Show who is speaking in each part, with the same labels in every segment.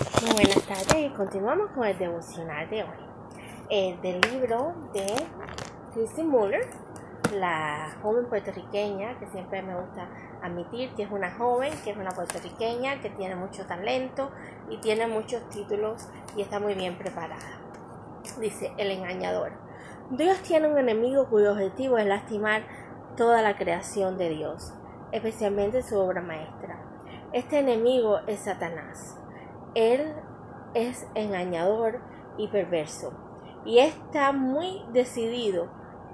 Speaker 1: Muy buenas tardes y continuamos con el devocional de hoy. Eh, del libro de Christy Muller, la joven puertorriqueña, que siempre me gusta admitir que es una joven, que es una puertorriqueña, que tiene mucho talento y tiene muchos títulos y está muy bien preparada. Dice, el engañador. Dios tiene un enemigo cuyo objetivo es lastimar toda la creación de Dios, especialmente su obra maestra. Este enemigo es Satanás. Él es engañador y perverso y está muy decidido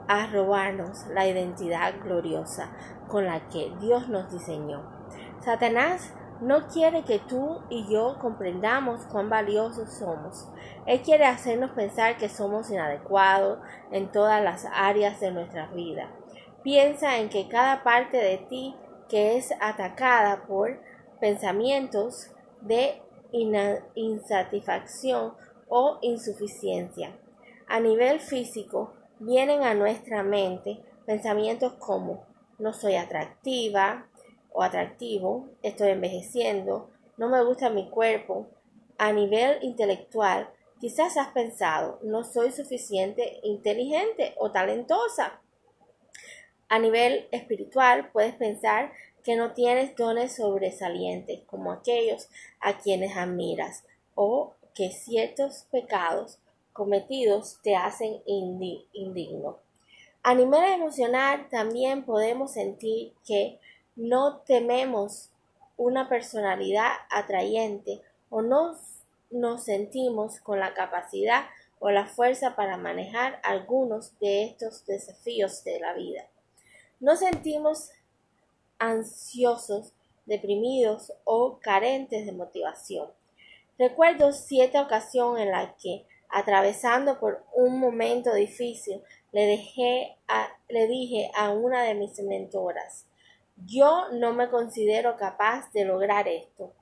Speaker 1: a robarnos la identidad gloriosa con la que Dios nos diseñó. Satanás no quiere que tú y yo comprendamos cuán valiosos somos. Él quiere hacernos pensar que somos inadecuados en todas las áreas de nuestra vida. Piensa en que cada parte de ti que es atacada por pensamientos de insatisfacción o insuficiencia. A nivel físico, vienen a nuestra mente pensamientos como no soy atractiva o atractivo, estoy envejeciendo, no me gusta mi cuerpo. A nivel intelectual, quizás has pensado no soy suficiente inteligente o talentosa. A nivel espiritual, puedes pensar que no tienes dones sobresalientes como aquellos a quienes admiras, o que ciertos pecados cometidos te hacen indigno. A nivel emocional también podemos sentir que no tememos una personalidad atrayente o no nos sentimos con la capacidad o la fuerza para manejar algunos de estos desafíos de la vida. No sentimos ansiosos, deprimidos o carentes de motivación. Recuerdo cierta ocasión en la que, atravesando por un momento difícil, le, dejé le dije a una de mis mentoras, yo no me considero capaz de lograr esto.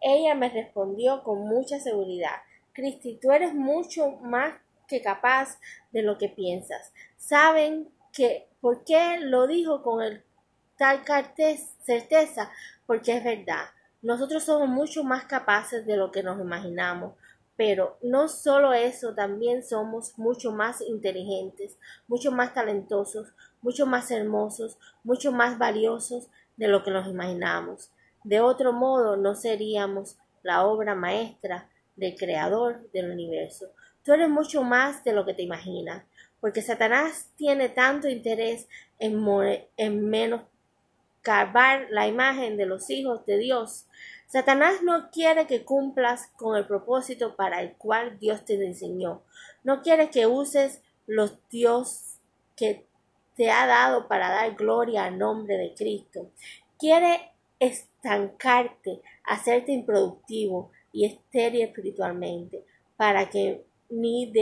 Speaker 1: Ella me respondió con mucha seguridad, Cristi, tú eres mucho más que capaz de lo que piensas. ¿Saben que por qué lo dijo con el tal certeza porque es verdad. Nosotros somos mucho más capaces de lo que nos imaginamos, pero no solo eso, también somos mucho más inteligentes, mucho más talentosos, mucho más hermosos, mucho más valiosos de lo que nos imaginamos. De otro modo, no seríamos la obra maestra del creador del universo. Tú eres mucho más de lo que te imaginas, porque Satanás tiene tanto interés en, en menos la imagen de los hijos de Dios. Satanás no quiere que cumplas con el propósito para el cual Dios te enseñó. No quiere que uses los Dios que te ha dado para dar gloria al nombre de Cristo. Quiere estancarte, hacerte improductivo y estéril espiritualmente, para que ni,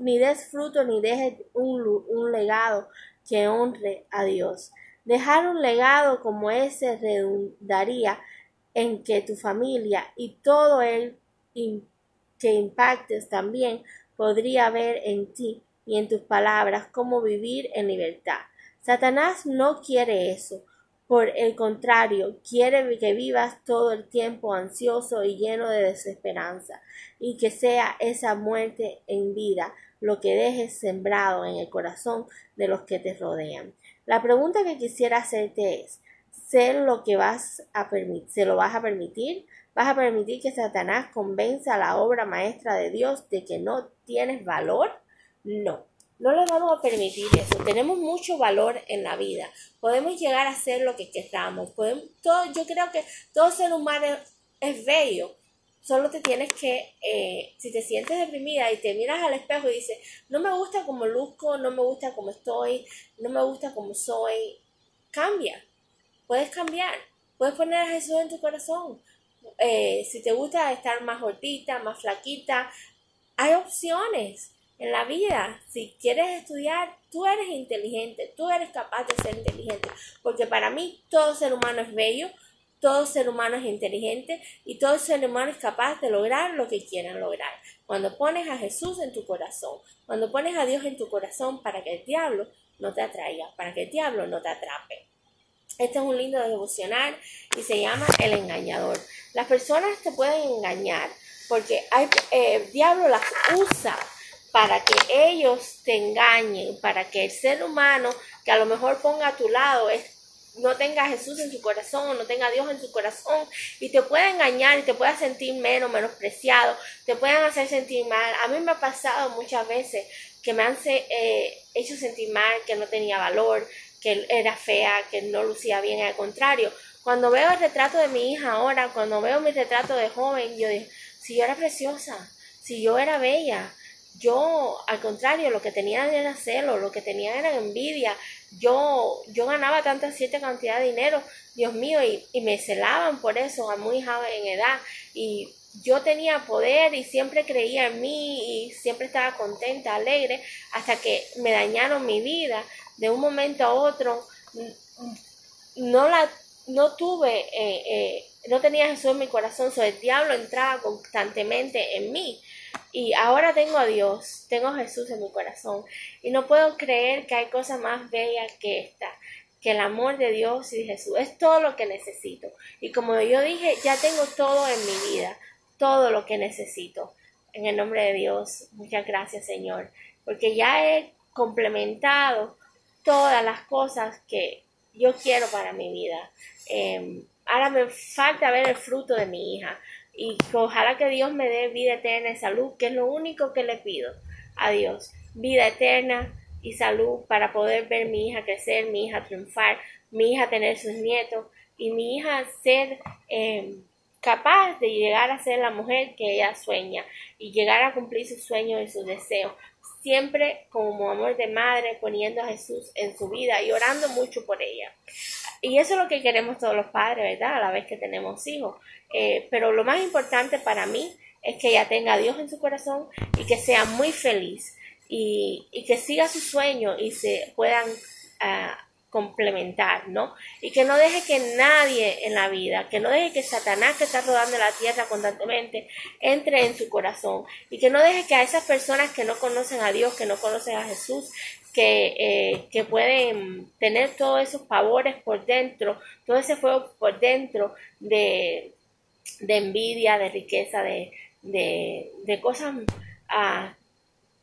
Speaker 1: ni des fruto ni dejes un legado que honre a Dios. Dejar un legado como ese redundaría en que tu familia y todo el que impactes también podría ver en ti y en tus palabras cómo vivir en libertad. Satanás no quiere eso. Por el contrario, quiere que vivas todo el tiempo ansioso y lleno de desesperanza, y que sea esa muerte en vida lo que dejes sembrado en el corazón de los que te rodean. La pregunta que quisiera hacerte es, ¿sé lo que vas a? ¿Se lo vas a permitir? ¿Vas a permitir que Satanás convenza a la obra maestra de Dios de que no tienes valor? No, no le vamos a permitir eso. Tenemos mucho valor en la vida. Podemos llegar a ser lo que queramos. Todo, yo creo que todo ser humano es bello solo te tienes que, eh, si te sientes deprimida y te miras al espejo y dices, no me gusta como luzco, no me gusta como estoy, no me gusta como soy, cambia, puedes cambiar, puedes poner a Jesús en tu corazón. Eh, si te gusta estar más gordita, más flaquita, hay opciones en la vida. Si quieres estudiar, tú eres inteligente, tú eres capaz de ser inteligente, porque para mí todo ser humano es bello, todo ser humano es inteligente y todo ser humano es capaz de lograr lo que quieran lograr. Cuando pones a Jesús en tu corazón, cuando pones a Dios en tu corazón para que el diablo no te atraiga, para que el diablo no te atrape. Este es un lindo devocional y se llama El engañador. Las personas te pueden engañar porque hay, eh, el diablo las usa para que ellos te engañen, para que el ser humano que a lo mejor ponga a tu lado es no tenga Jesús en su corazón no tenga Dios en su corazón y te pueda engañar y te pueda sentir menos, menospreciado, te puedan hacer sentir mal. A mí me ha pasado muchas veces que me han eh, hecho sentir mal, que no tenía valor, que era fea, que no lucía bien, al contrario. Cuando veo el retrato de mi hija ahora, cuando veo mi retrato de joven, yo digo, si yo era preciosa, si yo era bella, yo, al contrario, lo que tenía era celo, lo que tenía era envidia. Yo, yo ganaba tanta cierta cantidad de dinero, Dios mío, y, y me celaban por eso a muy joven en edad. Y yo tenía poder y siempre creía en mí y siempre estaba contenta, alegre, hasta que me dañaron mi vida de un momento a otro. No la, no tuve, eh, eh, no tenía Jesús en mi corazón, so el diablo entraba constantemente en mí. Y ahora tengo a Dios, tengo a Jesús en mi corazón. Y no puedo creer que hay cosa más bella que esta, que el amor de Dios y de Jesús. Es todo lo que necesito. Y como yo dije, ya tengo todo en mi vida, todo lo que necesito. En el nombre de Dios, muchas gracias Señor, porque ya he complementado todas las cosas que yo quiero para mi vida. Em, ahora me falta ver el fruto de mi hija. Y ojalá que Dios me dé vida eterna y salud, que es lo único que le pido a Dios, vida eterna y salud para poder ver mi hija crecer, mi hija triunfar, mi hija tener sus nietos y mi hija ser eh, capaz de llegar a ser la mujer que ella sueña y llegar a cumplir sus sueños y sus deseos, siempre como amor de madre, poniendo a Jesús en su vida y orando mucho por ella. Y eso es lo que queremos todos los padres, ¿verdad? A la vez que tenemos hijos. Eh, pero lo más importante para mí es que ella tenga a Dios en su corazón y que sea muy feliz y, que siga su sueño y se puedan ah, complementar, ¿no? Y que no deje que nadie en la vida, que no deje que Satanás que está rodando la tierra constantemente entre en su corazón y que no deje que a esas personas que no conocen a Dios, que no conocen a Jesús, que, eh, que pueden tener todos esos pavores por dentro, todo ese fuego por dentro de, de envidia, de riqueza, de, de, cosas ah,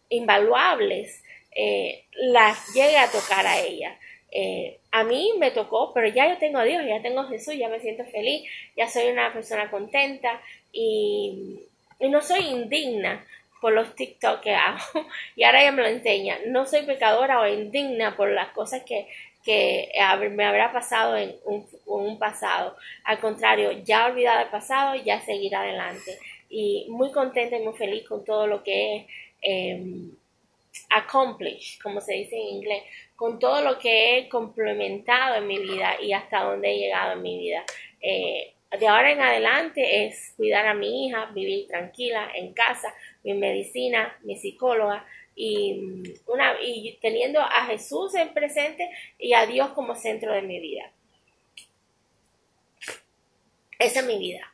Speaker 1: invaluables, eh, las llegue a tocar a ella. Eh, a mí me tocó, pero ya yo tengo a Dios, ya tengo a Jesús, ya me siento feliz, ya soy una persona contenta y, no soy indigna por los TikTok que hago y ahora ella me lo enseña. No soy pecadora o indigna por las cosas que, que me habrá pasado en un, pasado. Al contrario, ya olvidado el pasado, ya seguir adelante. Y muy contenta y muy feliz con todo lo que he eh, accomplished, como se dice en inglés, con todo lo que he complementado en mi vida y hasta donde he llegado en mi vida. Eh, de ahora en adelante es cuidar a mi hija, vivir tranquila en casa, mi medicina, mi psicóloga, y, una, y teniendo a Jesús en presente y a Dios como centro de mi vida. Esa es mi vida,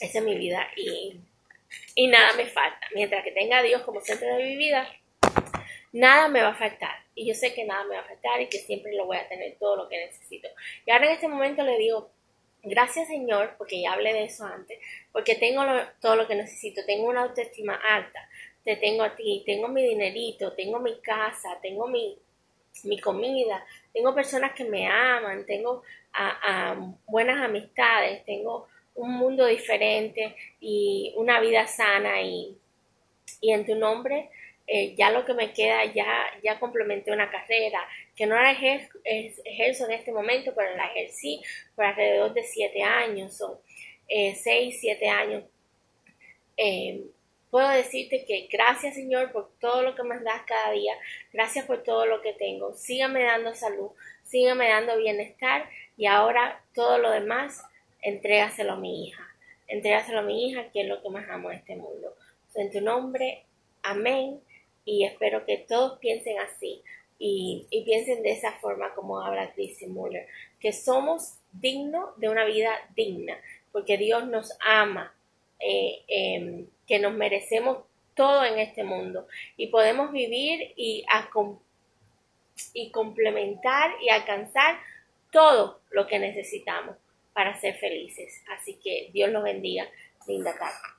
Speaker 1: esa es mi vida y, y nada me falta. Mientras que tenga a Dios como centro de mi vida, nada me va a faltar. Y yo sé que nada me va a faltar y que siempre lo voy a tener todo lo que necesito. Y ahora en este momento le digo, gracias Señor, porque ya hablé de eso antes, porque tengo todo lo que necesito, tengo una autoestima alta, te tengo a ti, tengo mi dinerito, tengo mi casa, tengo mi, mi comida, tengo personas que me aman, tengo a, buenas amistades, tengo un mundo diferente y una vida sana y, y en tu nombre eh, ya lo que me queda, ya, ya complementé una carrera que no la ejerzo, en este momento, pero la ejercí por alrededor de siete años o eh, seis, siete años. Eh, puedo decirte que gracias Señor por todo lo que me das cada día, gracias por todo lo que tengo, sígame dando salud, sígame dando bienestar y ahora todo lo demás, entrégaselo a mi hija, entrégaselo a mi hija que es lo que más amo en este mundo. En tu nombre, amén y espero que todos piensen así y, piensen de esa forma como habla Chrissy Muller, que somos dignos de una vida digna, porque Dios nos ama. Eh, em, que nos merecemos todo en este mundo y podemos vivir y, y complementar y alcanzar todo lo que necesitamos para ser felices. Así que Dios los bendiga. Linda tarde.